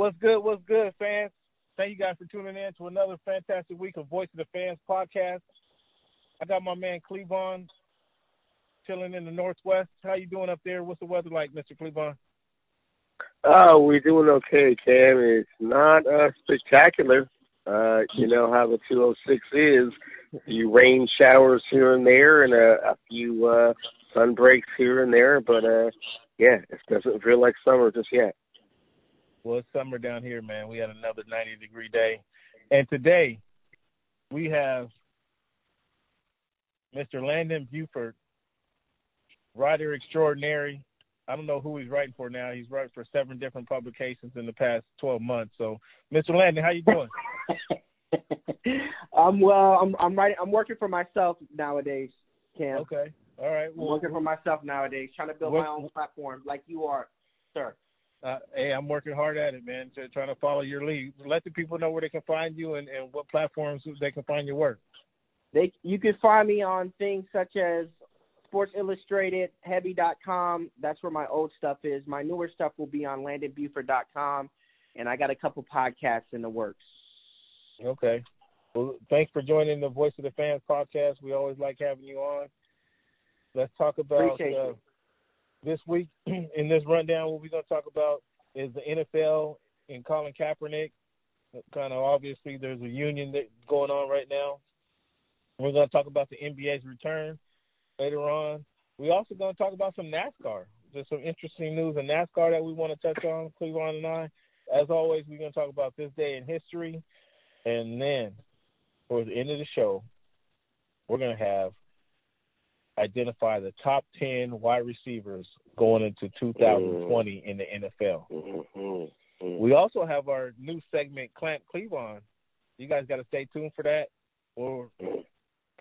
What's good? What's good? Fans? Thank you guys for tuning in to another fantastic week of Voice of the Fans podcast. I got my man Cleavon chilling in the Northwest. How you doing up there? What's the weather like, Mr. Cleavon? Oh, we're doing okay, Cam. It's not uh, spectacular. Uh, you know how the 206 is. Few rain showers here and there, and a, a few uh, sun breaks here and there. But uh, yeah, it doesn't feel like summer just yet. Well, it's summer down here, man. We had another 90 degree day, and today we have Mr. Landon Buford, writer extraordinary. I don't know who he's writing for now. He's writing for seven different publications in the past 12 months. So, Mr. Landon, how you doing? I'm well. I'm I'm writing. I'm working for myself nowadays, Cam. Okay. All right. Well, I'm working for myself nowadays, trying to build what, my own platform, like you are, sir. Uh, hey, I'm working hard at it, man. To, trying to follow your lead. Let the people know where they can find you and, and what platforms they can find your work. They you can find me on things such as Sports Illustrated, Heavy.com. That's where my old stuff is. My newer stuff will be on LandonBuford.com, and I got a couple podcasts in the works. Okay. Well, thanks for joining the Voice of the Fans podcast. We always like having you on. Let's talk about this week in this rundown. What we're going to talk about is the NFL and Colin Kaepernick. Kind of obviously, there's a union that going on right now. We're going to talk about the NBA's return later on. We're also going to talk about some NASCAR. There's some interesting news in NASCAR that we want to touch on, Cleavon and I. As always, we're going to talk about this day in history. And then, towards the end of the show, we're going to have identify the top 10 wide receivers going into 2020 in the NFL. Mm-hmm. We also have our new segment, Clamp Cleavon. You guys got to stay tuned for that. Or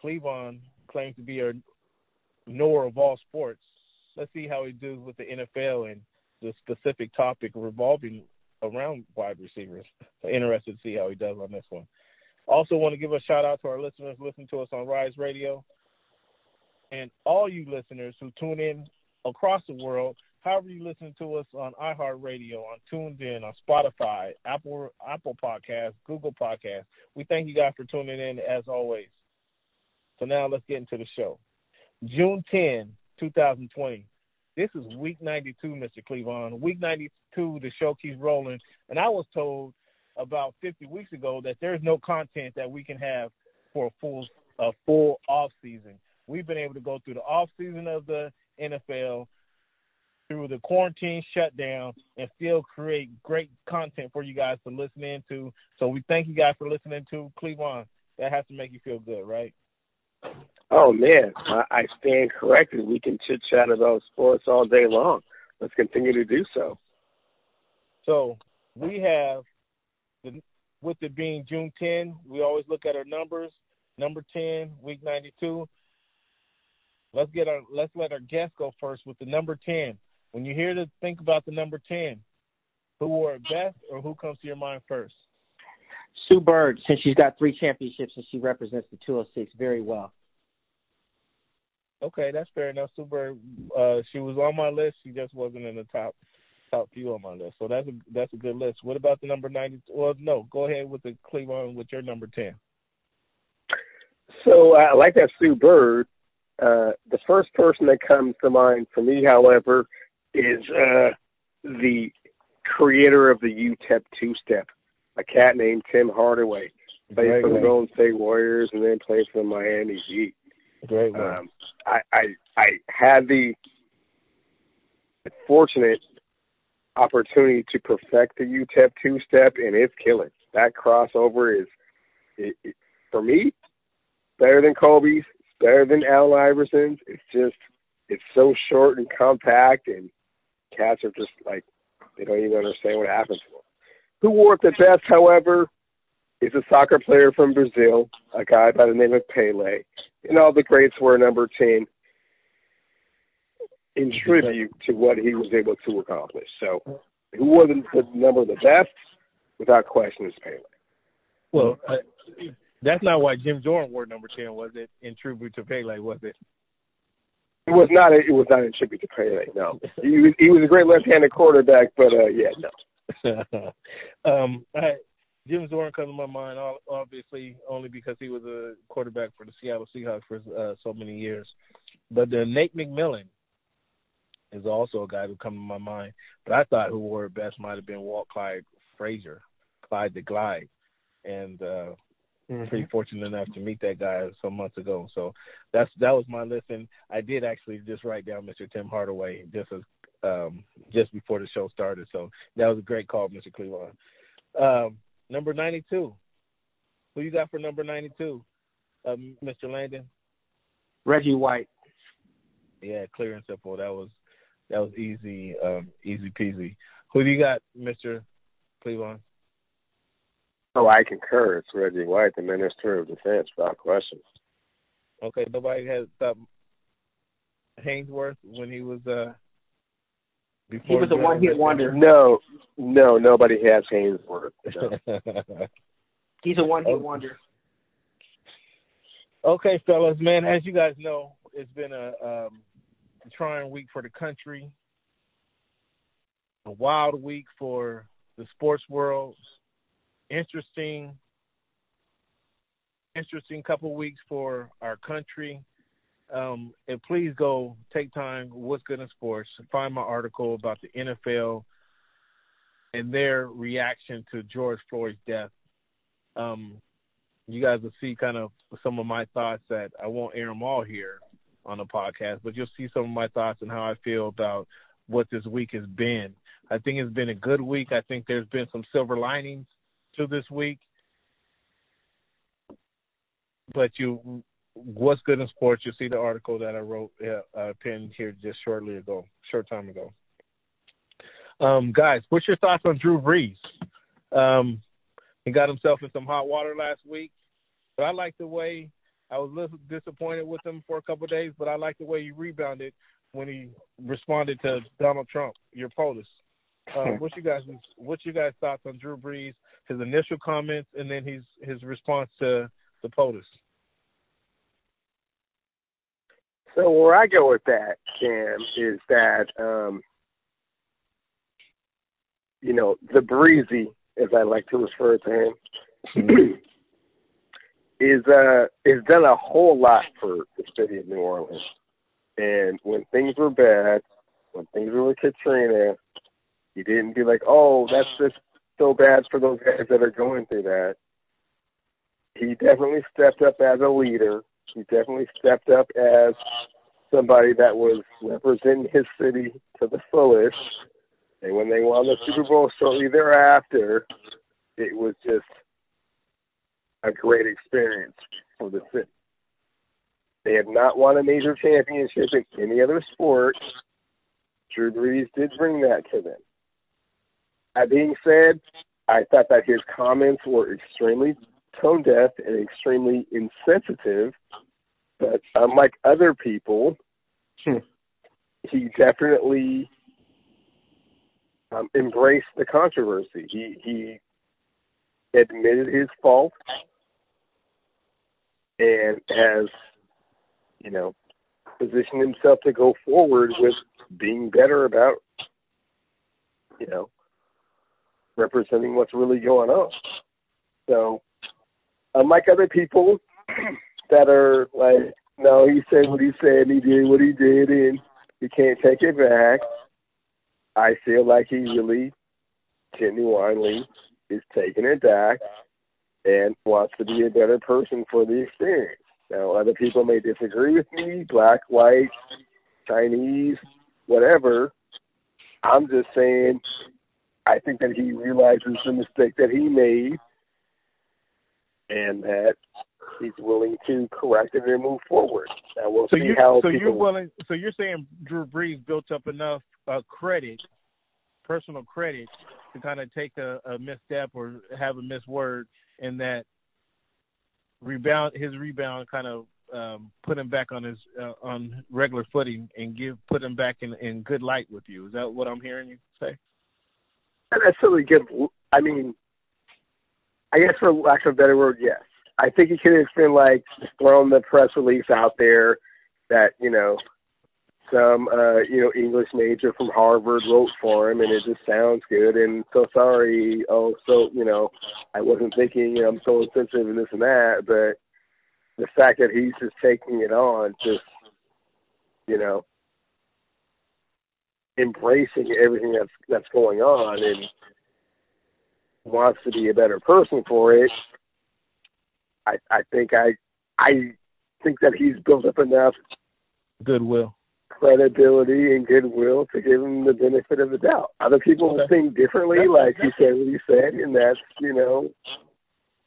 Cleavon claims to be a knower of all sports. Let's see how he does with the NFL and the specific topic revolving around wide receivers. I'm interested to see how he does on this one. Also, want to give a shout out to our listeners listening to us on Rise Radio, and all you listeners who tune in across the world. However, you listen to us on iHeartRadio, on TuneIn, on Spotify, Apple Apple Podcasts, Google Podcasts. We thank you guys for tuning in as always. So now let's get into the show. June 10, 2020. This is week 92, Mr. Cleavon. Week 92, the show keeps rolling. And I was told about 50 weeks ago that there's no content that we can have for a full a full off season. We've been able to go through the off season of the NFL, through the quarantine shutdown, and still create great content for you guys to listen into. So we thank you guys for listening to Cleavon. That has to make you feel good, right? Oh man, I, I stand corrected. We can chit chat about sports all day long. Let's continue to do so. So we have the with it being June 10, we always look at our numbers. Number 10, week 92. Let's get our let's let our guest go first with the number 10. When you hear to think about the number 10, who wore it best or who comes to your mind first? Sue Bird, since she's got three championships and she represents the 206 very well. Okay, that's fair enough. Sue Bird, uh, she was on my list. She just wasn't in the top top few on my list. So that's a that's a good list. What about the number ninety? Well, no, go ahead with the Cleavon with your number ten. So I uh, like that Sue Bird. Uh, the first person that comes to mind for me, however, is uh, the creator of the UTEP two step, a cat named Tim Hardaway. Played for the Golden State Warriors and then played for the Miami Heat. Great one. Um, I, I I had the fortunate opportunity to perfect the UTEP two step, and it's killing. That crossover is, it, it, for me, better than Kobe's, better than Al Iverson's. It's just, it's so short and compact, and cats are just like, they don't even understand what happened to them. Who wore it the best, however, is a soccer player from Brazil, a guy by the name of Pele. And all the greats were number 10 in tribute to what he was able to accomplish. So, who wasn't the number the best? Without question, is Pele. Well, uh, that's not why Jim Jordan wore number ten, was it? In tribute to Pele, was it? It was not. A, it was not in tribute to Pele. No, he was. He was a great left-handed quarterback, but uh, yeah, no. um, I, Jim Zorn comes to my mind, obviously, only because he was a quarterback for the Seattle Seahawks for uh, so many years. But uh, Nate McMillan is also a guy who comes to my mind. But I thought who wore it best might have been Walt Clyde Frazier, Clyde the Glide, and uh, mm-hmm. pretty fortunate enough to meet that guy some months ago. So that's that was my list, and I did actually just write down Mr. Tim Hardaway just as um, just before the show started. So that was a great call, Mr. Cleavon. Um, number ninety-two. Who you got for number ninety-two, um, Mr. Landon? Reggie White. Yeah, clear and simple. That was that was easy, um, easy peasy. Who do you got, Mister Cleavon? Oh, I concur. It's Reggie White, the Minister of Defense, without question. Okay, nobody has thought Haynesworth when he was uh before he was a one hit wonder. No, no, nobody has Haynesworth. He's a one hit wonder. Okay, fellas, man. As you guys know, it's been a um, trying week for the country, a wild week for the sports world, interesting, interesting couple weeks for our country. Um, and please go take time. What's good in sports? Find my article about the NFL and their reaction to George Floyd's death. Um, you guys will see kind of some of my thoughts that I won't air them all here on the podcast, but you'll see some of my thoughts and how I feel about what this week has been. I think it's been a good week. I think there's been some silver linings to this week. But you, what's good in sports? You see the article that I wrote, uh, pinned here just shortly ago, short time ago. Um, guys, what's your thoughts on Drew Brees? Um, he got himself in some hot water last week, but I like the way I was a little disappointed with him for a couple of days, but I like the way he rebounded when he responded to Donald Trump, your POTUS. Uh, what's you guys what's you guys thoughts on Drew Brees, his initial comments, and then his his response to the POTUS? So where I go with that, Cam, is that um, you know the breezy, as I like to refer to him, mm-hmm. is uh is done a whole lot for the city of New Orleans. And when things were bad, when things were with Katrina, he didn't be like, "Oh, that's just so bad for those guys that are going through that." He definitely stepped up as a leader. He definitely stepped up as somebody that was representing his city to the fullest. And when they won the Super Bowl shortly thereafter, it was just a great experience for the city. They have not won a major championship in any other sport. Drew Brees did bring that to them. That being said, I thought that his comments were extremely tone deaf and extremely insensitive. But unlike other people, hmm, he definitely um, embraced the controversy. He he admitted his fault and has, you know, positioned himself to go forward with being better about, you know, representing what's really going on. So, unlike other people that are like, no, he said what he said, he did what he did, and he can't take it back. I feel like he really genuinely is taking it back and wants to be a better person for the experience. Now, other people may disagree with me, black, white, Chinese, whatever. I'm just saying, I think that he realizes the mistake that he made and that he's willing to correct it and move forward. Now we'll so see you, how. So you're willing. So you're saying Drew Brees built up enough uh, credit, personal credit, to kind of take a, a misstep or have a misword in that rebound his rebound kind of um, put him back on his uh, on regular footing and give put him back in in good light with you. Is that what I'm hearing you say? Not necessarily good. I mean, I guess for lack of a better word, yes. I think he could have been like thrown the press release out there that you know some uh, you know English major from Harvard wrote for him, and it just sounds good. And so sorry, oh, so you know, I wasn't thinking you know, I'm so insensitive and this and that, but the fact that he's just taking it on, just you know, embracing everything that's that's going on and wants to be a better person for it. I I think I I think that he's built up enough goodwill credibility and goodwill to give him the benefit of the doubt. Other people okay. think differently, that's, like he said what he said, and that's you know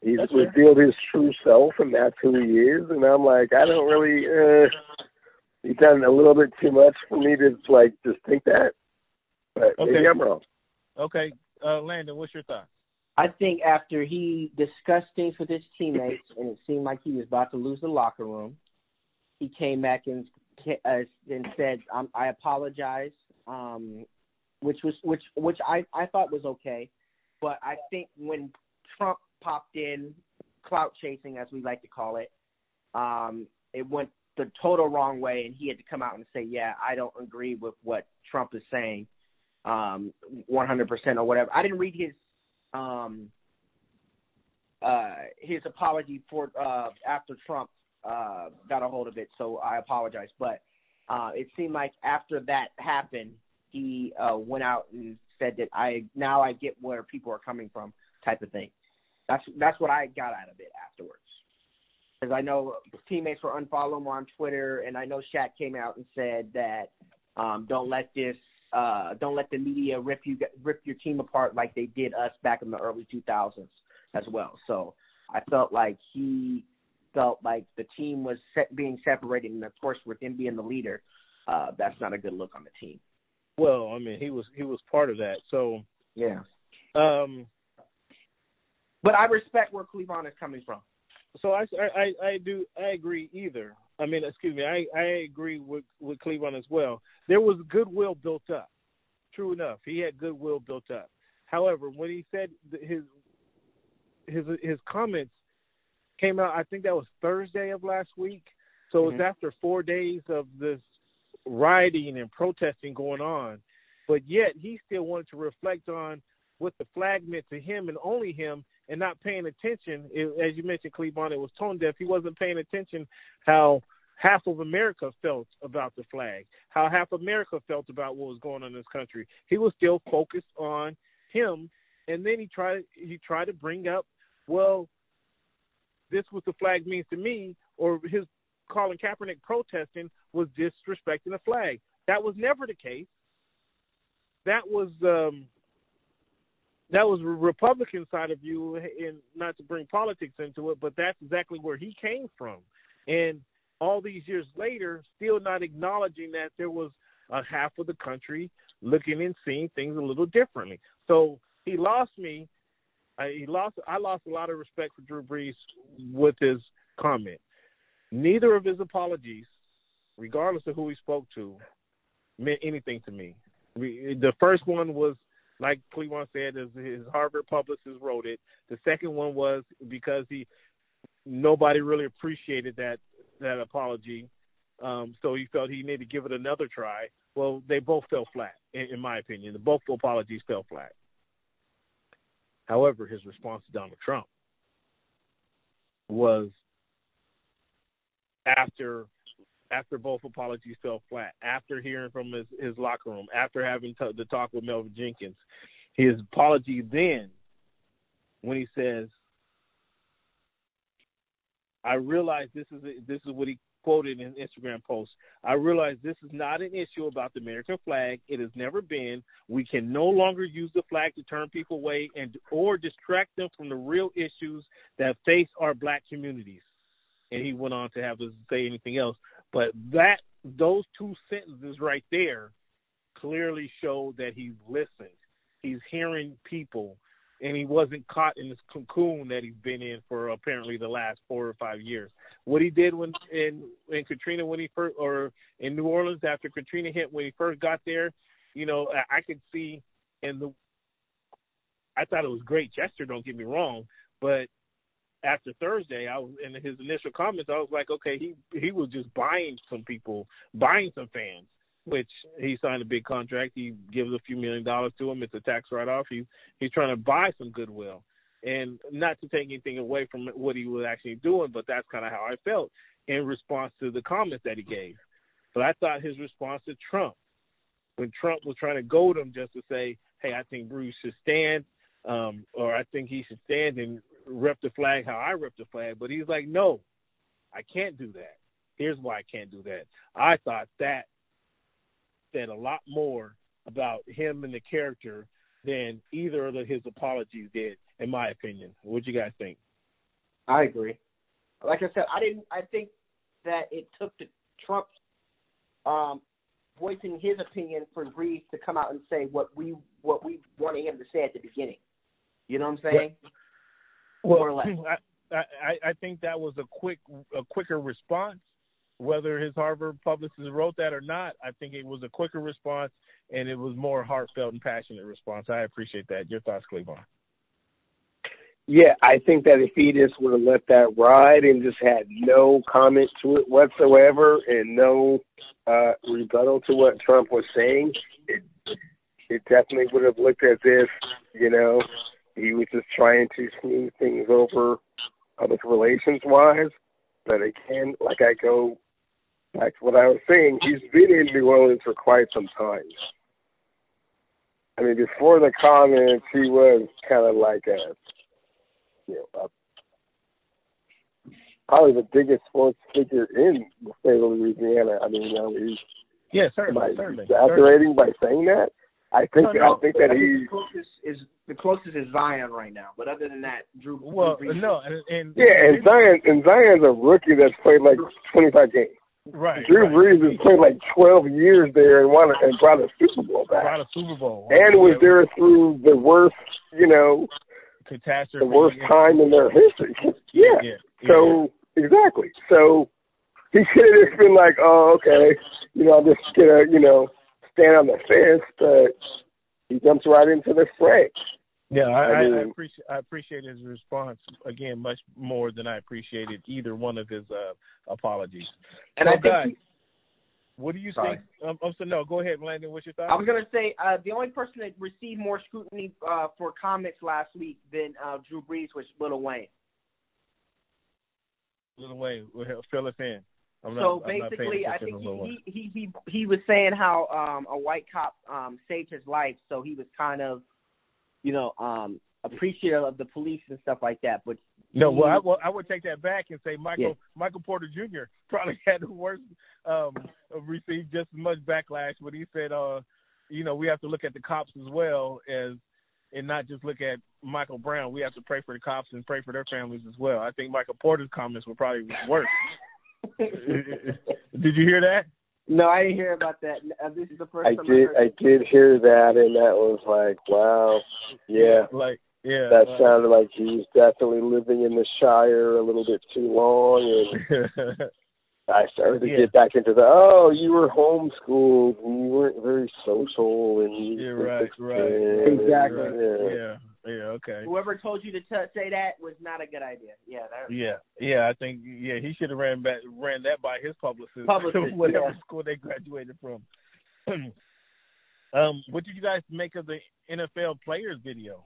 he's that's revealed fair. his true self, and that's who he is. And I'm like, I don't really. uh He's done a little bit too much for me to like just think that, but okay. maybe I'm wrong. Okay, uh, Landon, what's your thought? I think after he discussed things with his teammates and it seemed like he was about to lose the locker room, he came back and uh, and said, um, "I apologize," um, which was which which I I thought was okay, but I think when Trump popped in, clout chasing as we like to call it, um, it went the total wrong way, and he had to come out and say, "Yeah, I don't agree with what Trump is saying, um, 100% or whatever." I didn't read his um, uh, his apology for uh, after Trump uh, got a hold of it, so I apologize. But uh, it seemed like after that happened, he uh, went out and said that I now I get where people are coming from, type of thing. That's that's what I got out of it afterwards. Because I know teammates were unfollowing him on Twitter, and I know Shaq came out and said that um, don't let this uh, don't let the media rip you rip your team apart like they did us back in the early 2000s as well. So I felt like he felt like the team was set, being separated, and of course, with him being the leader, uh, that's not a good look on the team. Well, I mean, he was he was part of that, so yeah. Um, but I respect where Cleavon is coming from. So I, I I do I agree either. I mean, excuse me, I I agree with with Cleavon as well. There was goodwill built up. True enough, he had goodwill built up. However, when he said his his his comments came out. I think that was Thursday of last week. So mm-hmm. it's after four days of this rioting and protesting going on, but yet he still wanted to reflect on what the flag meant to him and only him, and not paying attention. It, as you mentioned, Cleavon, it was tone deaf. He wasn't paying attention how half of America felt about the flag, how half America felt about what was going on in this country. He was still focused on him, and then he tried he tried to bring up, well, this what the flag means to me, or his Colin Kaepernick protesting was disrespecting the flag. That was never the case. That was um, that was Republican side of you, and not to bring politics into it, but that's exactly where he came from. And all these years later, still not acknowledging that there was a half of the country looking and seeing things a little differently. So he lost me I, he lost. I lost a lot of respect for Drew Brees with his comment. Neither of his apologies, regardless of who he spoke to, meant anything to me. The first one was, like Cleavon said, his Harvard publicist wrote it. The second one was because he nobody really appreciated that that apology, um, so he felt he needed to give it another try. Well, they both fell flat, in, in my opinion. The both apologies fell flat. However, his response to Donald Trump was after after both apologies fell flat, after hearing from his, his locker room, after having t- the talk with Malcolm Jenkins, his apology then when he says, "I realize this is a, this is what he quoted in an Instagram post. I realize this is not an issue about the American flag. It has never been. We can no longer use the flag to turn people away and or distract them from the real issues that face our black communities. And he went on to have to say anything else. But that those two sentences right there clearly show that he's listened. He's hearing people and he wasn't caught in this cocoon that he's been in for apparently the last four or five years. What he did when in in Katrina when he first or in New Orleans after Katrina hit when he first got there, you know, I, I could see and the I thought it was great gesture, don't get me wrong, but after Thursday, I was in his initial comments. I was like, okay, he he was just buying some people, buying some fans, which he signed a big contract. He gives a few million dollars to him. It's a tax write off. He's he's trying to buy some goodwill. And not to take anything away from what he was actually doing, but that's kind of how I felt in response to the comments that he gave. But I thought his response to Trump, when Trump was trying to goad him just to say, "Hey, I think Brees should stand," um, or "I think he should stand and rep the flag how I rep the flag," but he's like, "No, I can't do that. Here's why I can't do that." I thought that said a lot more about him and the character than either of his apologies did, in my opinion. What do you guys think? I agree. Like I said, I didn't. I think that it took the Trump um, voicing his opinion for Brees to come out and say what we what we wanted him to say at the beginning. You know what I'm saying? Well, More or less. I, I I think that was a quick a quicker response whether his Harvard publicist wrote that or not, I think it was a quicker response and it was more heartfelt and passionate response. I appreciate that. Your thoughts, Cleavon? Yeah, I think that if he just would have let that ride and just had no comment to it whatsoever and no uh, rebuttal to what Trump was saying, it it definitely would have looked as if you know he was just trying to smooth things over uh, public relations wise. But again, like I go back to what I was saying, he's been in New Orleans for quite some time. I mean, before the comments, he was kind of like a, you know, a, probably the biggest sports figure in the state of Louisiana. I mean, you know, he's yeah, certainly, certainly exaggerating certainly. by saying that. I think no, no, I think that he is the closest is Zion right now. But other than that, Drew. Well, Drew no, and, and yeah, and Zion and Zion's a rookie that's played like twenty five games. Right. Drew right. Brees has played like twelve years there and won and brought a Super Bowl back. Brought a Super Bowl. And was there through the worst, you know, catastrophe. The worst time in their history. Yeah. yeah. So exactly. So he should have just been like, oh, okay, you know, I'm just gonna, you know, stand on the fence, but he jumps right into the fray. Yeah, I, I, mean, I, appreciate I appreciate his response again much more than I appreciated either one of his uh, apologies. And so I guys, think he, what do you sorry. think? Um, oh, so no, go ahead, Landon. What's your thought? I was gonna say uh, the only person that received more scrutiny uh, for comments last week than uh, Drew Brees was Lil Wayne. Lil Wayne, fill us in. I'm so not, basically, I think he, he he he he was saying how um a white cop um saved his life, so he was kind of you know, um, appreciative of the police and stuff like that. But no, well, I, well, I would take that back and say Michael yeah. Michael Porter Jr. probably had the worst, um, received just as much backlash when he said, uh, you know, we have to look at the cops as well as, and not just look at Michael Brown. We have to pray for the cops and pray for their families as well. I think Michael Porter's comments were probably worse. Did you hear that? No, I didn't hear about that. Uh, this is the first I time did. I, I did hear that, and that was like, wow, yeah, like yeah, that uh, sounded like he was definitely living in the Shire a little bit too long, and I started to yeah. get back into the oh, you were homeschooled and you weren't very social, and you yeah, right, right, exactly, right. yeah. yeah. Yeah, okay. Whoever told you to t- say that was not a good idea. Yeah. That, yeah, yeah. I think yeah he should have ran back ran that by his publicist, publicist whatever yeah. school they graduated from. um, what did you guys make of the NFL players video?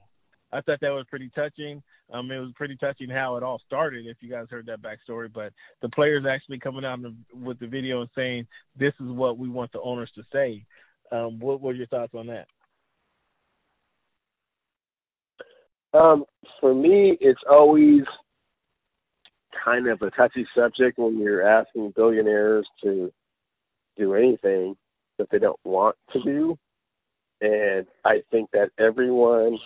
I thought that was pretty touching. Um, it was pretty touching how it all started. If you guys heard that backstory, but the players actually coming out with the video and saying this is what we want the owners to say. Um, what were your thoughts on that? Um, for me, it's always kind of a touchy subject when you're asking billionaires to do anything that they don't want to do. And I think that everyone,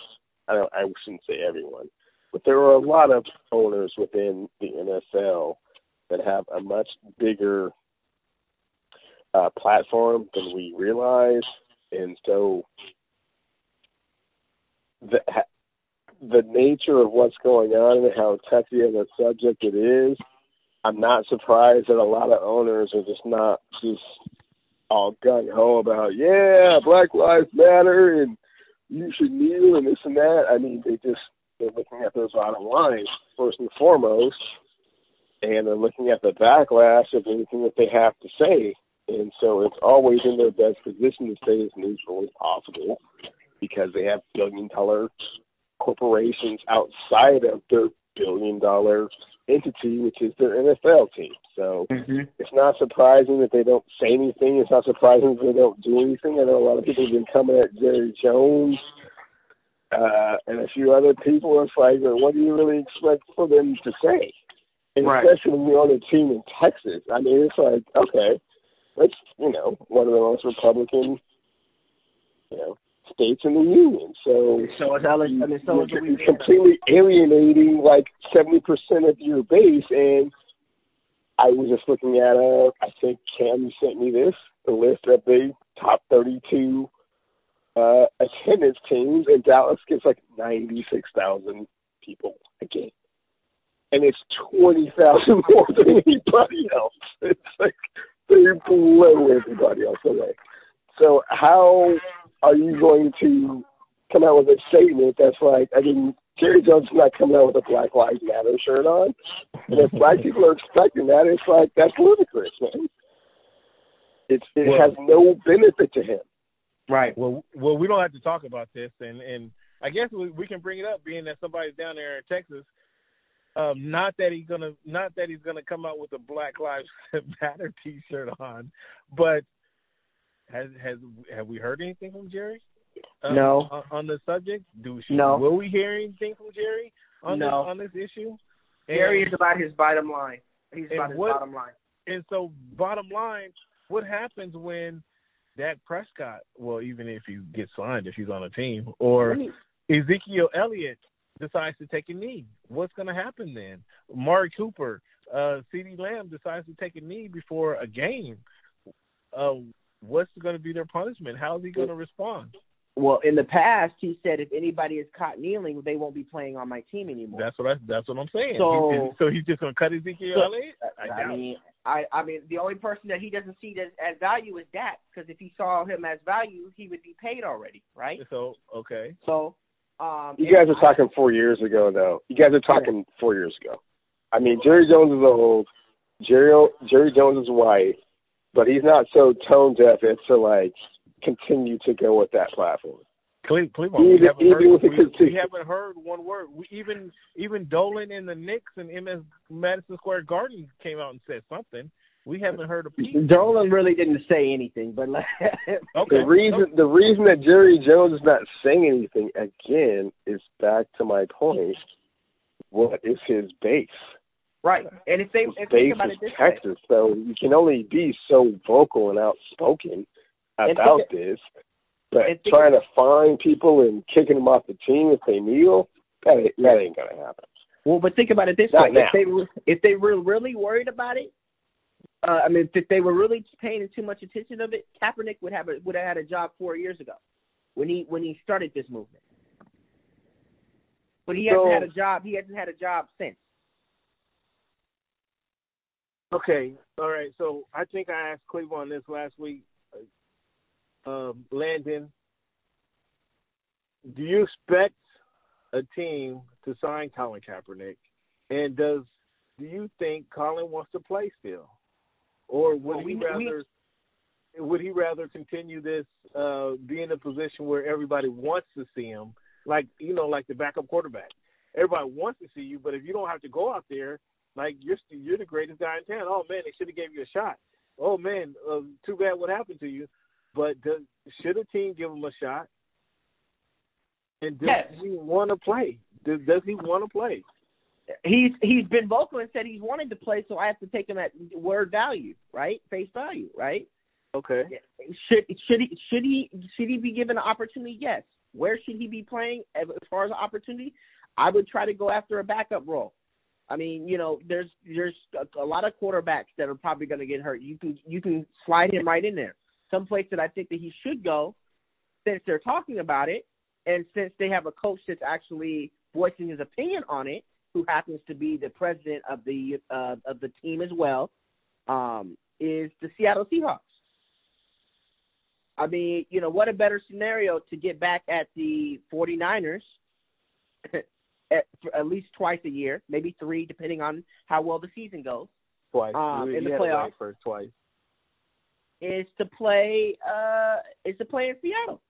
I don't, I shouldn't say everyone, but there are a lot of owners within the NFL that have a much bigger uh, platform than we realize. And so the, the nature of what's going on and how touchy of a subject it is, I'm not surprised that a lot of owners are just not just all gung ho about, yeah, Black Lives Matter and you should kneel and this and that. I mean, they just they're looking at those bottom lines first and foremost, and they're looking at the backlash of anything that they have to say. and so it's always in their best position to stay as neutral as possible because they have billion dollar corporations outside of their billion dollar entity, which is their NFL team. So mm-hmm. it's not surprising that they don't say anything. It's not surprising that they don't do anything. I know a lot of people have been coming at Jerry Jones uh, and a few other people. It's like, what do you really expect for them to say? And right. especially when you're on a team in Texas. I mean, it's like, okay, it's you know one of the most Republican, you know, states in the union. So so it's I mean, so you're completely alienating like seventy percent of your base. And I was just looking at uh, I think Cam sent me this the list of the top thirty-two uh, attendance teams, and Dallas gets like ninety-six thousand people a game. And it's twenty thousand more than anybody else. It's like they blow everybody else away. So how are you going to come out with a statement that's like, I mean, Jerry Jones is not coming out with a Black Lives Matter shirt on, and if black people are expecting that, it's like that's ludicrous, man. It's it well, has no benefit to him. Right. Well, well, we don't have to talk about this, and and I guess we, we can bring it up, being that somebody's down there in Texas. Um, not that he's gonna, not that he's gonna come out with a Black Lives Matter T-shirt on, but has has have we heard anything from Jerry? Um, no. On, on, the subject, do she, no. Will we hear anything from Jerry on no. this on this issue? Jerry is about his bottom line. He's about his what, bottom line. And so, bottom line, what happens when Dak Prescott? Well, even if he gets signed, if he's on a team, or Ezekiel Elliott decides to take a knee, what's going to happen then? Mark Cooper, uh, CeeDee Lamb decides to take a knee before a game. Uh, what's going to be their punishment? How is he going to respond? Well, in the past, he said if anybody is caught kneeling, they won't be playing on my team anymore. That's what I, that's what I'm saying. So, he's just, so he's just going to cut Ezekiel so, Elliott. I, I mean, I I mean, the only person that he doesn't see as, as value is Dak, because if he saw him as value, he would be paid already, right? So okay. So, um, you guys are talking four years ago, though. You guys are talking yeah. four years ago. I mean, Jerry Jones is old. Jerry Jerry Jones is white but he's not so tone deaf as to like continue to go with that platform. Cleavon, even, we, haven't heard, we, we, haven't heard one word. We, even even Dolan and the Knicks and MS Madison Square Garden came out and said something. We haven't heard a peep. Dolan really didn't say anything, but like, okay. the reason okay. the reason that Jerry Jones is not saying anything again is back to my point. What is his base? Right, and if they if think about it this Texas, way. so you can only be so vocal and outspoken about think, this. But trying to find people and kicking them off the team if they kneel, that ain't, that ain't gonna happen. Well, but think about it this Not way: now. if they were if they were really worried about it, uh, I mean, if they were really paying too much attention of it, Kaepernick would have a, would have had a job four years ago when he when he started this movement. But he hasn't had a job. He hasn't had a job since. Okay, all right. So I think I asked Cleavon this last week. Um, Landon, do you expect a team to sign Colin Kaepernick? And does do you think Colin wants to play still, or would well, he we, rather we, would he rather continue this, uh, be in a position where everybody wants to see him, like you know, like the backup quarterback? Everybody wants to see you, but if you don't have to go out there like you're you're the greatest guy in town. Oh man, they should have gave you a shot. Oh man, uh, too bad what happened to you. But does, should a team give him a shot? And does yes. he want to play? Does, does he want to play? He's he's been vocal and said he's wanted to play, so I have to take him at word value, right? Face value, right? Okay. Should should he should he should he be given an opportunity? Yes. Where should he be playing as far as an opportunity? I would try to go after a backup role. I mean, you know, there's there's a, a lot of quarterbacks that are probably going to get hurt. You can you can slide him right in there. Some place that I think that he should go, since they're talking about it, and since they have a coach that's actually voicing his opinion on it, who happens to be the president of the uh, of the team as well, um, is the Seattle Seahawks. I mean, you know, what a better scenario to get back at the 49ers at, at least twice a year, maybe three, depending on how well the season goes. Twice um, in the playoffs. For twice. is to play uh is to play in Seattle.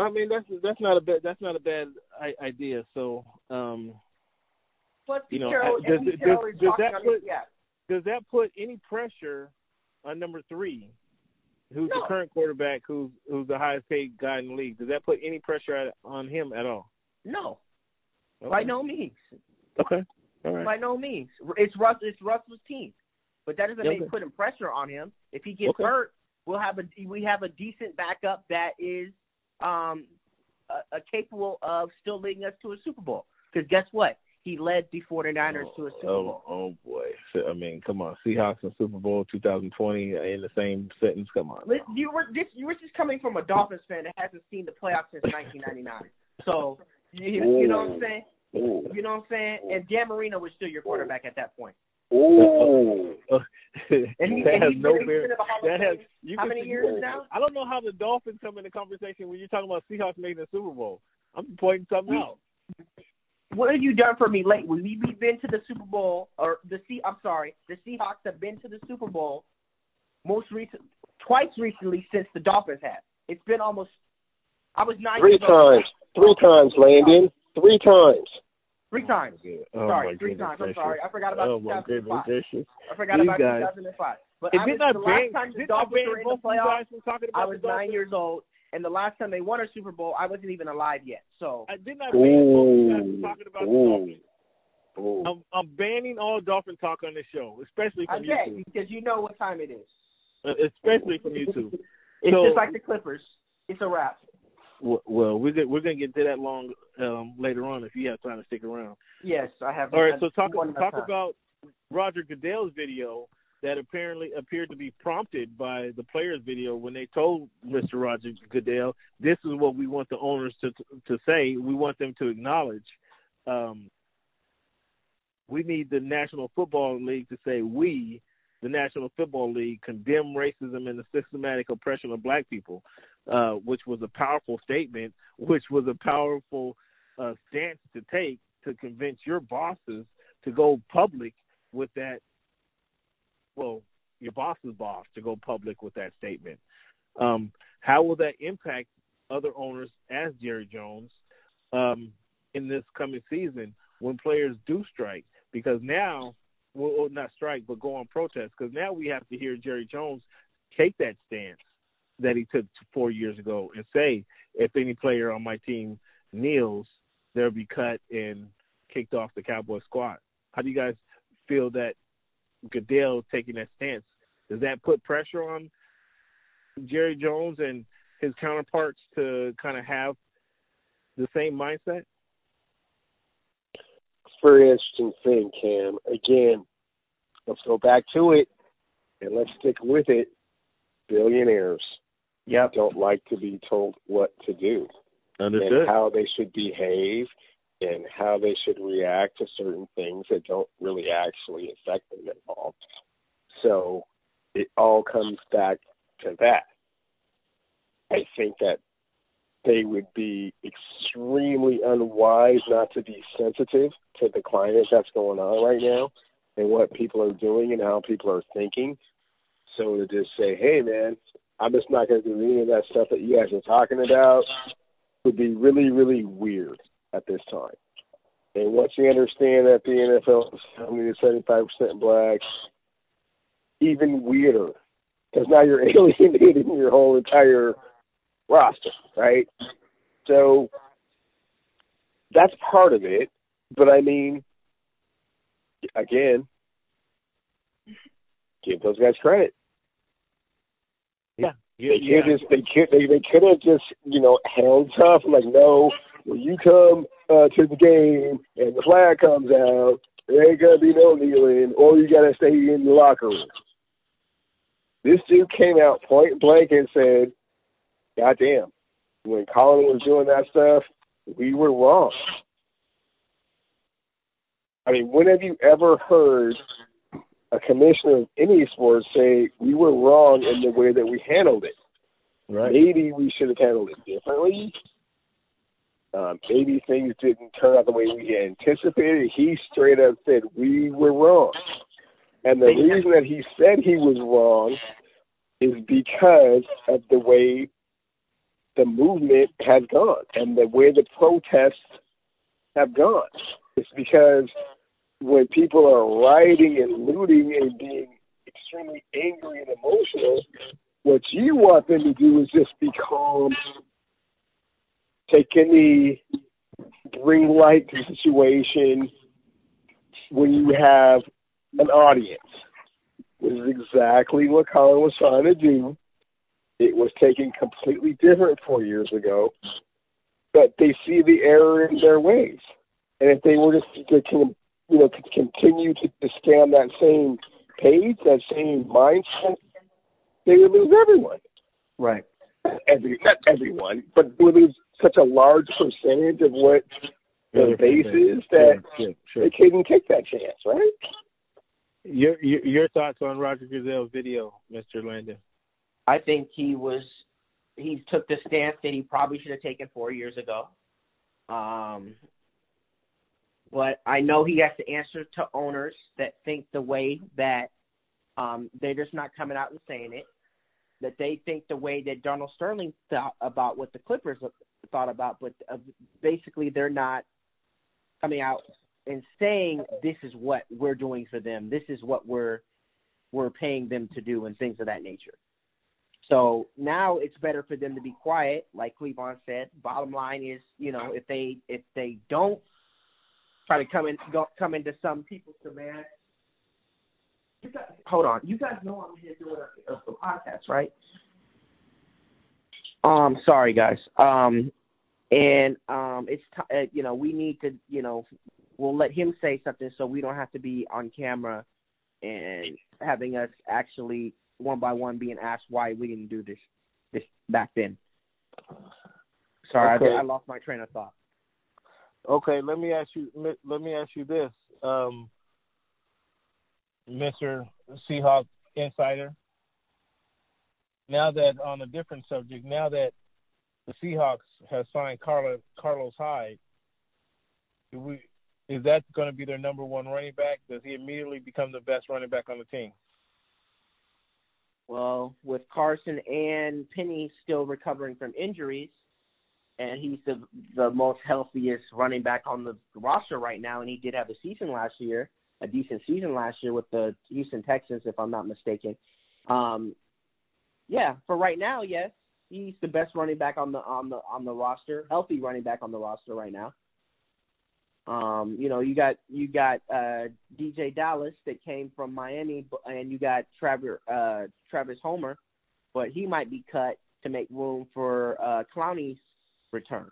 I mean that's that's not a bad that's not a bad idea. So um, Plus, you know, Carroll, does, does, does, that put yeah. does that put any pressure on number three, who's No. the current quarterback, who's who's the highest paid guy in the league? Does that put any pressure on him at all? No, Okay. by no means. Okay. All right. By no means. It's Russ. It's Russell's team, but that doesn't mean putting pressure on him. If he gets Okay. hurt, we'll have a we have a decent backup that is um uh, uh, capable of still leading us to a Super Bowl. Because guess what? He led the 49ers to a Super oh, Bowl. Oh boy! So, I mean, come on, Seahawks and Super Bowl 2020 in the same sentence. Come on. You were this. You were just coming from a Dolphins fan that hasn't seen the playoffs since 1999. So you, you know what I'm saying? Ooh. You know what I'm saying? And Dan Marino was still your quarterback at that point. Ooh. And he, that and has he's no been, bearing. been in the Hall of That has you How can many see- years now? I don't know how the Dolphins come in the conversation when you're talking about Seahawks making the Super Bowl. I'm pointing something We- out. What have you done for me lately? We we've been to the Super Bowl, or the Sea. I'm sorry, the Seahawks have been to the Super Bowl most recent, twice recently since the Dolphins have. It's been almost. I was nine. Three years times. Three times, Landon. Three times. Three times. Oh, sorry, three times. I'm sorry. I forgot about Oh my goodness 2005. I forgot These about guys. 2005. But I was, the ban, last time the Dolphins were in the both of you playoffs, guys from talking about I was nine years old, and the last time they won a Super Bowl, I wasn't even alive yet. So I did not ban both of you guys from Ooh. talking about the Ooh. Dolphins. Ooh. I'm, I'm banning all Dolphin talk on this show, especially I from bet YouTube. because you know what time it is. Uh, Especially from YouTube. It's So- just like the Clippers. It's a wrap. Well, we're gonna, we're gonna get to that long um, later on if you have time to stick around. Yes, I have. All right, so talk talk time. about Roger Goodell's video that apparently appeared to be prompted by the players' video when they told Mr. Roger Goodell, "This is what we want the owners to to say. We want them to acknowledge. Um, we need the National Football League to say we." The National Football League condemn racism and the systematic oppression of black people, uh, which was a powerful statement, which was a powerful uh, stance to take to convince your bosses to go public with that. Well, your boss's boss to go public with that statement. Um, how will that impact other owners as Jerry Jones um, in this coming season when players do strike? Because now, well, well, not strike, but go on protest. Because now we have to hear Jerry Jones take that stance that he took four years ago and say, if any player on my team kneels, they'll be cut and kicked off the Cowboy squad. How do you guys feel that Goodell taking that stance? Does that put pressure on Jerry Jones and his counterparts to kind of have the same mindset? It's a very interesting thing, Cam. Again, let's go back to it and let's stick with it. Billionaires Yep. don't like to be told what to do Understood. and how they should behave and how they should react to certain things that don't really actually affect them at all. So it all comes back to that. I think that they would be extremely unwise not to be sensitive to the climate that's going on right now and what people are doing and how people are thinking. So to just say, hey, man, I'm just not going to do any of that stuff that you guys are talking about would be really, really weird at this time. And once you understand that the NFL is 70 to 75% black, even weirder. Because now you're alienating your whole entire roster, right? So that's part of it. But I mean, again, give those guys credit. Yeah. They could just they could they, they could have just you know held tough like no when you come uh, to the game and the flag comes out there ain't gonna be no kneeling or you gotta stay in the locker room. This dude came out point blank and said, "God damn, when Colin was doing that stuff, we were wrong." I mean, when have you ever heard a commissioner of any sport say we were wrong in the way that we handled it? Right. Maybe we should have handled it differently. Um, maybe things didn't turn out the way we anticipated. He straight up said we were wrong. And the reason that he said he was wrong is because of the way the movement has gone and the way the protests have gone. It's because when people are rioting and looting and being extremely angry and emotional, what you want them to do is just be calm, take a knee, bring light to the situation when you have an audience. This is exactly what Colin was trying to do. It was taken completely different four years ago, but they see the error in their ways. And if they were just to, you know, to continue to, to stay on that same page, that same mindset, they would lose everyone. Right. Every not everyone, but they would lose such a large percentage of what the base is that sure, sure. they couldn't take that chance, right? Your, your your thoughts on Roger Goodell's video, Mr. Landon? I think he was he took the stance that he probably should have taken four years ago. Um, but I know he has to answer to owners that think the way that um, they're just not coming out and saying it. That they think the way that Donald Sterling thought about what the Clippers thought about, but uh, basically they're not coming out and saying this is what we're doing for them. This is what we're we're paying them to do and things of that nature. So now it's better for them to be quiet, like Cleavon said. Bottom line is, you know, if they if they don't try to come in go, come into some people's demand. Guys, hold on, you guys know I'm here doing a, a, a podcast, right? Um, sorry guys. Um, and um, it's t- uh, you know we need to you know we'll let him say something so we don't have to be on camera and having us actually one by one being asked why we didn't do this this back then. Sorry, okay. I, I lost my train of thought. Okay, let me ask you. Let me ask you this, um, Mister Seahawk Insider. Now that on a different subject, now that the Seahawks have signed Carla, Carlos Hyde, we, is that going to be their number one running back? Does he immediately become the best running back on the team? Well, with Carson and Penny still recovering from injuries, and he's the the most healthiest running back on the roster right now, and he did have a season last year, a decent season last year with the Houston Texans, if I'm not mistaken. Um, yeah, for right now, yes, he's the best running back on the on the on the roster, healthy running back on the roster right now. Um, you know, you got you got uh, DeeJay Dallas that came from Miami, and you got Travis uh, Travis Homer, but he might be cut to make room for uh, Clowney's return,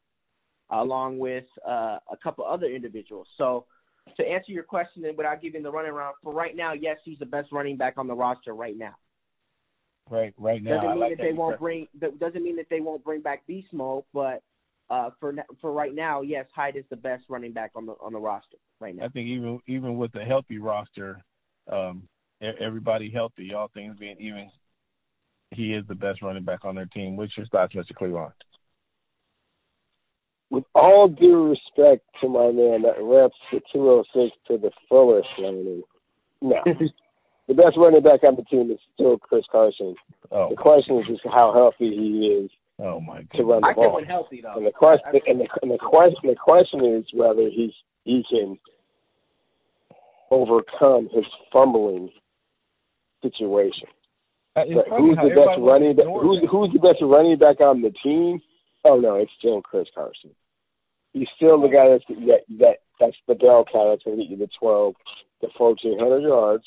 along with uh, a couple other individuals. So, to answer your question, and without giving the running around, for right now, yes, he's the best running back on the roster right now. Right, right now. Doesn't mean like that, that they won't bring. Doesn't mean that they won't bring back Beast Mode, but uh, for for right now, yes, Hyde is the best running back on the on the roster right now. I think even even with a healthy roster, um, everybody healthy, all things being even, he is the best running back on their team. What's your thoughts, Mr. Cleveland? With all due respect to my man that reps the 206 to the fullest, Landon, no. the best running back on the team is still Chris Carson. Oh. The question is just how healthy he is Oh my God. To run the I ball. I healthy though. And the question and the, and the question the question is whether he's he can overcome his fumbling situation. Uh, who's the best running back? Who's who's the best running back on the team? Oh no, it's still Chris Carson. He's still the guy that's that that that's the bell cow that's going to get you the twelve to fourteen hundred yards.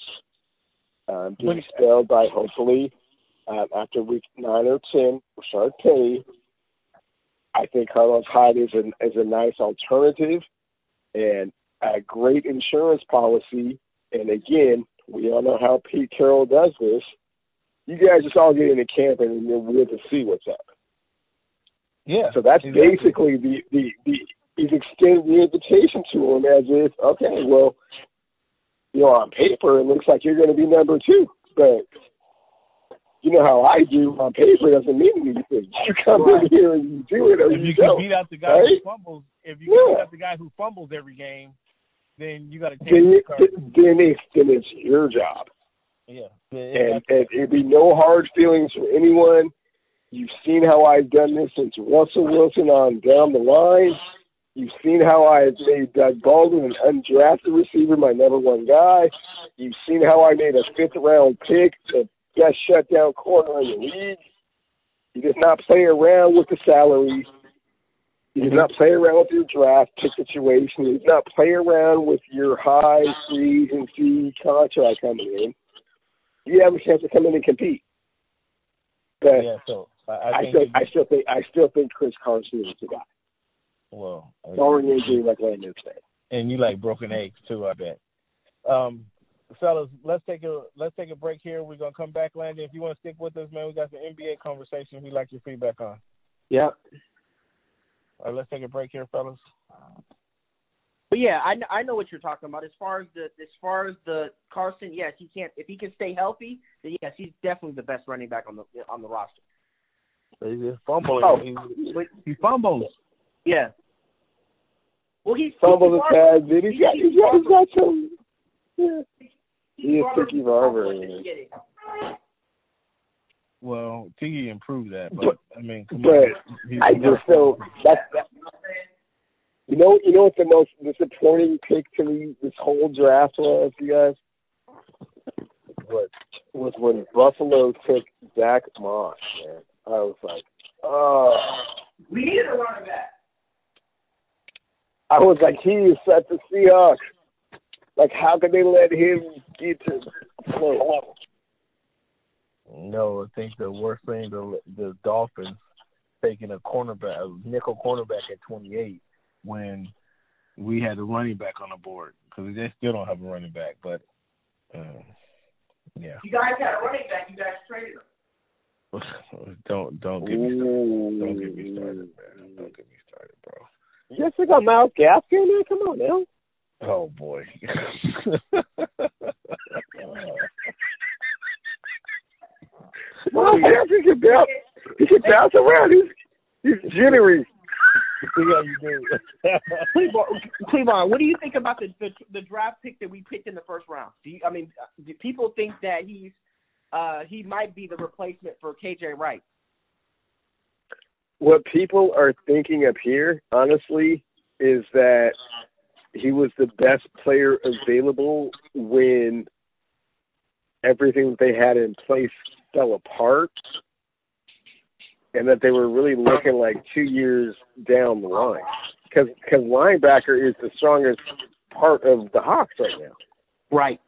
Um, being spelled by hopefully uh, after week nine or ten Rashaad Penny. I think Carlos Hyde is a is a nice alternative and a great insurance policy. And again, we all know how Pete Carroll does this. You guys just all get into camp and then we'll to see what's up. Yeah. So that's exactly. basically the the the he's extended the invitation to him as if okay, well, you know, on paper it looks like you're going to be number two, but you know how I do on paper doesn't mean anything. You come right. in here and you do it or if you, you don't. beat out the guy right? who fumbles, if you yeah. beat out the guy who fumbles every game, then you got to take then, it, then it's then it's your job. Yeah. And, and it'd be no hard feelings for anyone. You've seen how I've done this since Russell Wilson on down the line. You've seen how I've made Doug Baldwin an undrafted receiver, my number one guy. You've seen how I made a fifth round pick, the best shutdown corner in the league. He does not play around with the salary. He does not play around with your draft pick situation. He does not play around with your high free and fee contract coming in. You have a chance to come in and compete. But yeah, so I, I, I still, I still think, I still think Chris Carson is the guy. Well, barring injury, like Landon said. And you like broken eggs too, I bet. Um, fellas, let's take a let's take a break here. We're gonna come back, Landon. If you want to stick with us, man, we got some NBA conversation. We like your feedback on. Yeah. All right, let's take a break here, fellas. But yeah, I I know what you're talking about. As far as the as far as the Carson, yes, he can't if he can stay healthy, then yes, he's definitely the best running back on the on the roster. He's fumbling. Oh. He's, he fumbles. Yeah. Well, he's fumbles a tad bit. He's got he's got he's got some. Yeah. He is Tiki Barber. Well, Tiki improved that, but, I mean, come but on. I just feel that's that, you know you know what the most disappointing pick to me this whole draft was, you guys? Was was when Buffalo took Zach Moss, man. I was like, oh. We need a running back. I was like, he is such a Seahawks. Like, how could they let him get to floor level? No, I think the worst thing the the Dolphins taking a cornerback, a nickel cornerback at 28 when we had a running back on the board because they still don't have a running back. But uh, yeah, you guys had a running back. You guys traded him. don't don't get me started. Don't get me started, man. Don't get me started, bro. Yes, we got Myles Gaskin there. Come on now. Oh boy. well, he can bounce. He can bounce around. He's he's jittery. Yeah, you do. Cleveland, what do you think about the, the the draft pick that we picked in the first round? Do you, I mean, do people think that he's uh he might be the replacement for KJ Wright? What people are thinking up here, honestly, is that he was the best player available when everything that they had in place fell apart and that they were really looking like two years down the line because because linebacker is the strongest part of the Hawks right now. Right.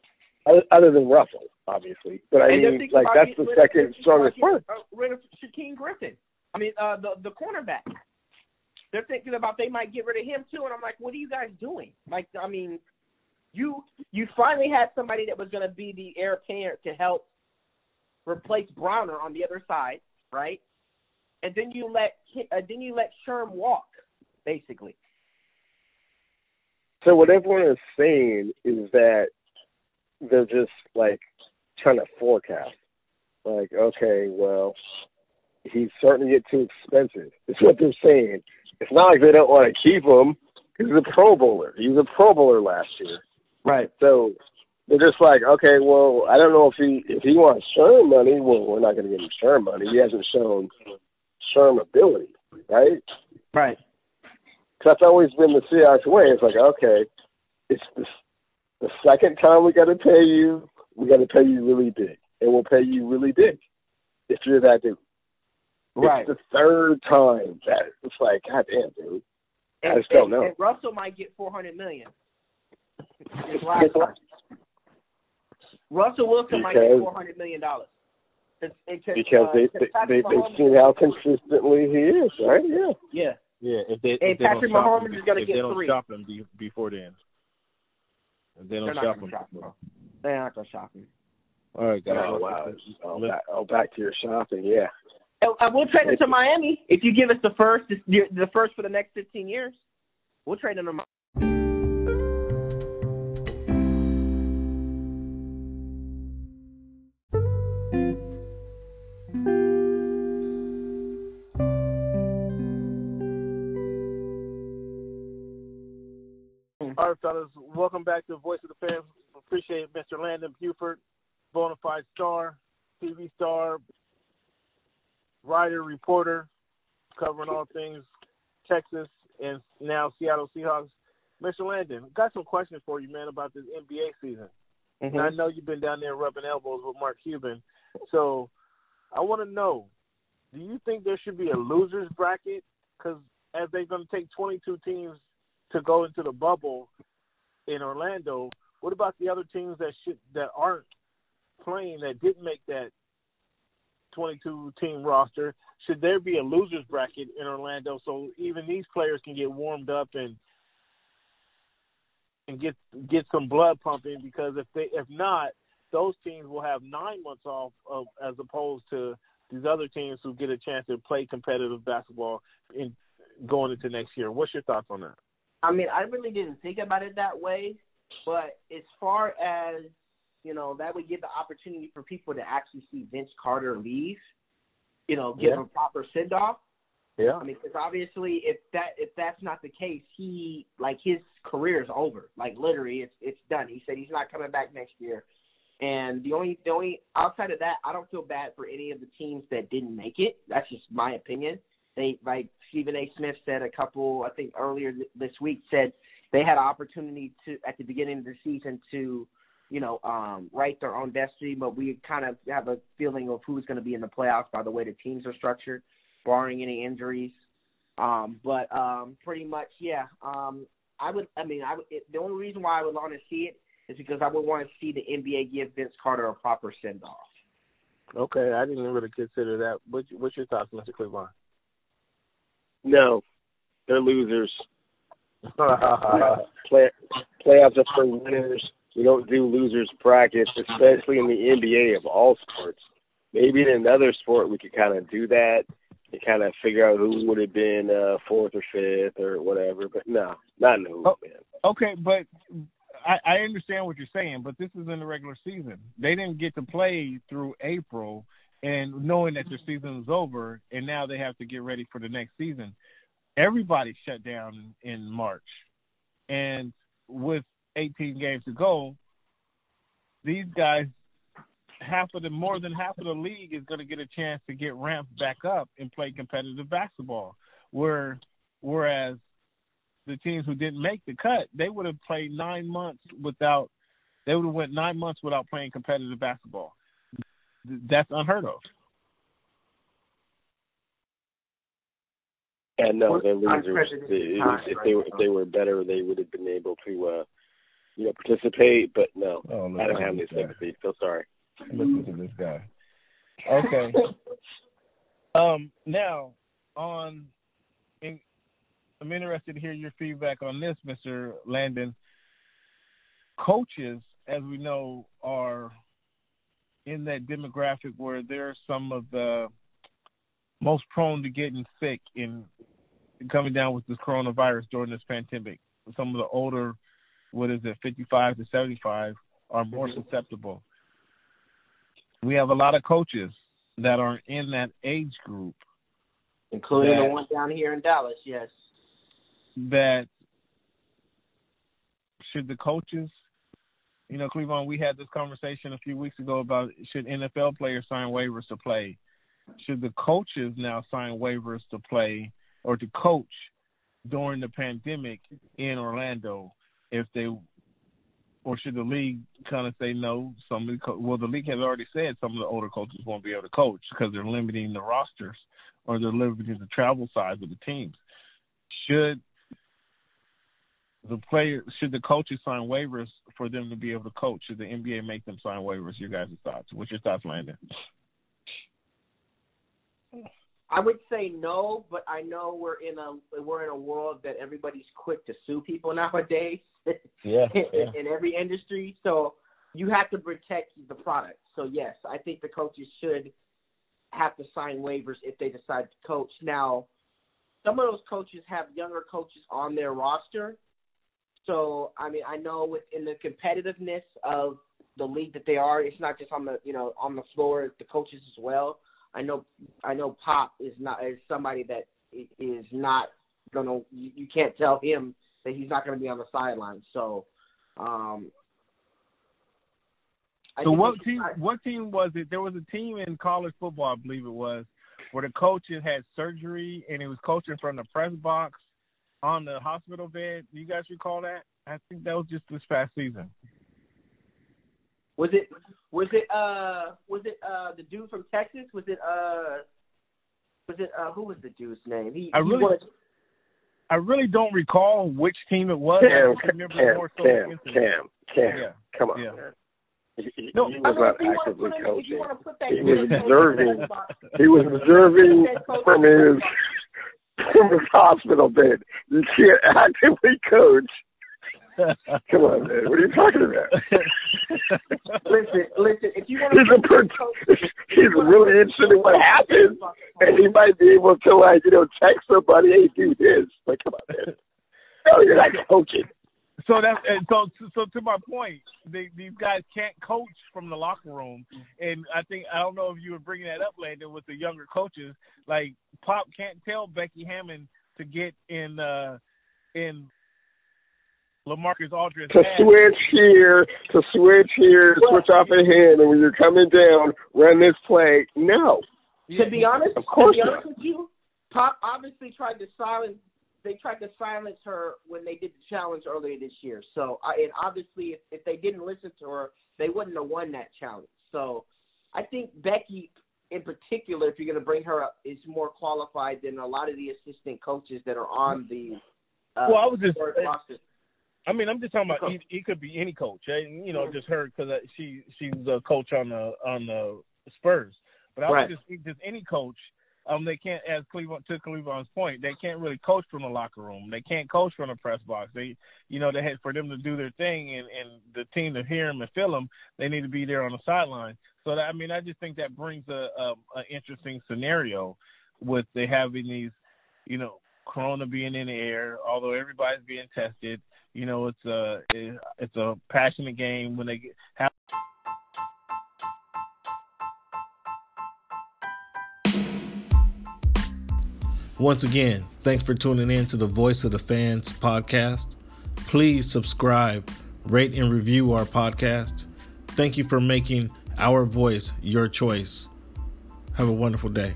Other, other than Russell, obviously, but I and mean, like that's the second strongest part. Uh, Shaquem Griffin. I mean, uh, the the cornerback. They're thinking about they might get rid of him too, and I'm like, what are you guys doing? Like, I mean, you you finally had somebody that was going to be the heir apparent to help replace Browner on the other side, right? And then you let uh, then you let Sherm walk, basically. So what everyone is saying is that they're just like trying to forecast. Like, okay, well, he's starting to get too expensive. It's what they're saying. It's not like they don't want to keep him. He's a Pro Bowler. He was a Pro Bowler last year. Right. So they're just like, okay, well, I don't know if he if he wants Sherm money. Well, we're not going to give him Sherm money. He hasn't shown Sherm ability, right? Right. That's always been the Seahawks way. It's like, okay, it's the the second time we got to pay you. We got to pay you really big, and we'll pay you really big if you're that dude. Right. It's the third time that it's like, God damn, dude. And, I just don't and, know. And Russell might get four hundred million. His last time. Russell Wilson might get four hundred million dollars. Because uh, they they, they they've seen how consistently he is, right? Yeah. Yeah. Yeah. If they and if Patrick don't Mahomes him, is going to if get they don't three. shop him before then. If they don't They're shop gonna him. shop him. They're not going to shop him. All right, guys. Oh wow. Oh Let's- back, oh, back to your shopping, yeah. And, and we'll trade him to Miami if you give us the first, the first for the next fifteen years. We'll trade him to Miami. All right, fellas. Welcome back to Voice of the Fans. Appreciate Mr. Landon Buford bona fide star, TV star, writer, reporter, covering all things Texas and now Seattle Seahawks. Mr. Landon, got some questions for you, man, about this NBA season. Mm-hmm. And I know you've been down there rubbing elbows with Mark Cuban, so I want to know: Do you think there should be a losers bracket? Because as they're going to take 22 teams to go into the bubble in Orlando, what about the other teams that should that aren't playing that didn't make that 22 team roster? Should there be a losers bracket in Orlando so even these players can get warmed up and and get get some blood pumping? Because if they if not, those teams will have nine months off of as opposed to these other teams who get a chance to play competitive basketball in going into next year. What's your thoughts on that? I mean, I really didn't think about it that way, but as far as you know, that would give the opportunity for people to actually see Vince Carter leave. You know, give yeah. him a proper send off. Yeah. I mean, because obviously, if that if that's not the case, he like his career is over. Like literally, it's it's done. He said he's not coming back next year. And the only the only outside of that, I don't feel bad for any of the teams that didn't make it. That's just my opinion. They like Stephen A. Smith said a couple, I think earlier this week said they had an opportunity to at the beginning of the season to, you know, um, write their own destiny, but we kind of have a feeling of who's going to be in the playoffs by the way the teams are structured, barring any injuries. Um, but um, pretty much, yeah. Um, I would. I mean, I would, it, the only reason why I would want to see it is because I would want to see the NBA give Vince Carter a proper send off. Okay, I didn't really consider that. What, what's your thoughts, Mr. Cleveland? No, they're losers. Play, playoffs are for winners. We don't do losers brackets, especially in the NBA of all sports. Maybe in another sport we could kind of do that and kind of figure out who would have been uh, fourth or fifth or whatever. But no, not in the hoop, oh, man. Okay, but I, I understand what you're saying, but this is in the regular season. They didn't get to play through April and knowing that their season is over and now they have to get ready for the next season. Everybody shut down in March. And with 18 games to go, these guys half of the more than half of the league is going to get a chance to get ramped back up and play competitive basketball. Where whereas the teams who didn't make the cut, they would have played 9 months without they would have went 9 months without playing competitive basketball that's unheard of. And no, they're losers. If, if they were if they were better, they would have been able to, uh, you know, participate. But no, oh, I don't have any sympathy. Feel sorry. Listen to this guy. Okay. um. Now, on, in, I'm interested to hear your feedback on this, Mr. Landon. Coaches, as we know, are in that demographic where they're some of the most prone to getting sick and coming down with this coronavirus during this pandemic. Some of the older, what is it, 55 to 75, are more mm-hmm. susceptible. We have a lot of coaches that are in that age group, including that, the one down here in Dallas. Yes, that should the coaches you know, Cleveland, we had this conversation a few weeks ago about should NFL players sign waivers to play? Should the coaches now sign waivers to play or to coach during the pandemic in Orlando if they or should the league kind of say no? Some of the co- well, the league has already said some of the older coaches won't be able to coach because they're limiting the rosters or they're limiting the travel size of the teams. Should the player should the coaches sign waivers for them to be able to coach? Should the NBA make them sign waivers? Your guys' thoughts? What's your thoughts, Landon? I would say no, but I know we're in a we're in a world that everybody's quick to sue people nowadays. Yeah, in, yeah. in every industry, so you have to protect the product. So yes, I think the coaches should have to sign waivers if they decide to coach. Now, some of those coaches have younger coaches on their roster so I mean, I know within the competitiveness of the league that they are, it's not just on the you know on the floor, the coaches as well. I know I know Pop is not is somebody that is not gonna you, you can't tell him that he's not gonna be on the sidelines. So um I so what team? What team was it? There was a team in college football, I believe it was, where the coach had surgery and he was coaching from the press box on the hospital bed. Do you guys recall that? I think that was just this past season. Was it was it uh was it uh the dude from Texas? Was it uh was it uh who was the dude's name? He, I really he was, I really don't recall which team it was. Cam, I remember Cam, more so Cam, the Cam, Cam. Yeah. Come on, Yeah. man. He, he- no, he I was mean, not if you wanna actively put coaching. you want to put that He was observing. He was observing from his from his hospital bed. You can't actively coach. Come on, man. What are you talking about? listen, listen. If you want to, He's a per- he's really interested in what happened, and he might be able to like you know text somebody, hey, do this. Like, come on, man. No, you're not coaching. So that's so so to my point, they, these guys can't coach from the locker room, and I think I don't know if you were bringing that up, Landon, with the younger coaches. Like Pop can't tell Becky Hammon to get in uh in LaMarcus Aldridge To switch here, to switch here, switch off a hand, and when you're coming down, run this play. No, To be honest, Of course to be not. honest with you, Pop obviously tried to silence. They tried to silence her when they did the challenge earlier this year. So, and obviously, if, if they didn't listen to her, they wouldn't have won that challenge. So, I think Becky, in particular, if you're going to bring her up, is more qualified than a lot of the assistant coaches that are on the. Uh, Well, I was just- third roster. I mean, I'm just talking about he could be any coach. You know, just her because she she's a coach on the on the Spurs. But I Right. would just just any coach. Um, they can't, as Cleveland to Cleveland's point, they can't really coach from the locker room. They can't coach from the press box. They, you know, they had for them to do their thing and and the team to hear them and feel them, they need to be there on the sideline. So that, I mean, I just think that brings a, a, a interesting scenario with they having these, you know, Corona being in the air, although everybody's being tested. You know, it's a it's a passionate game when they have. Once again, thanks for tuning in to the Voice of the Fans podcast. Please subscribe, rate, and review our podcast. Thank you for making our voice your choice. Have a wonderful day.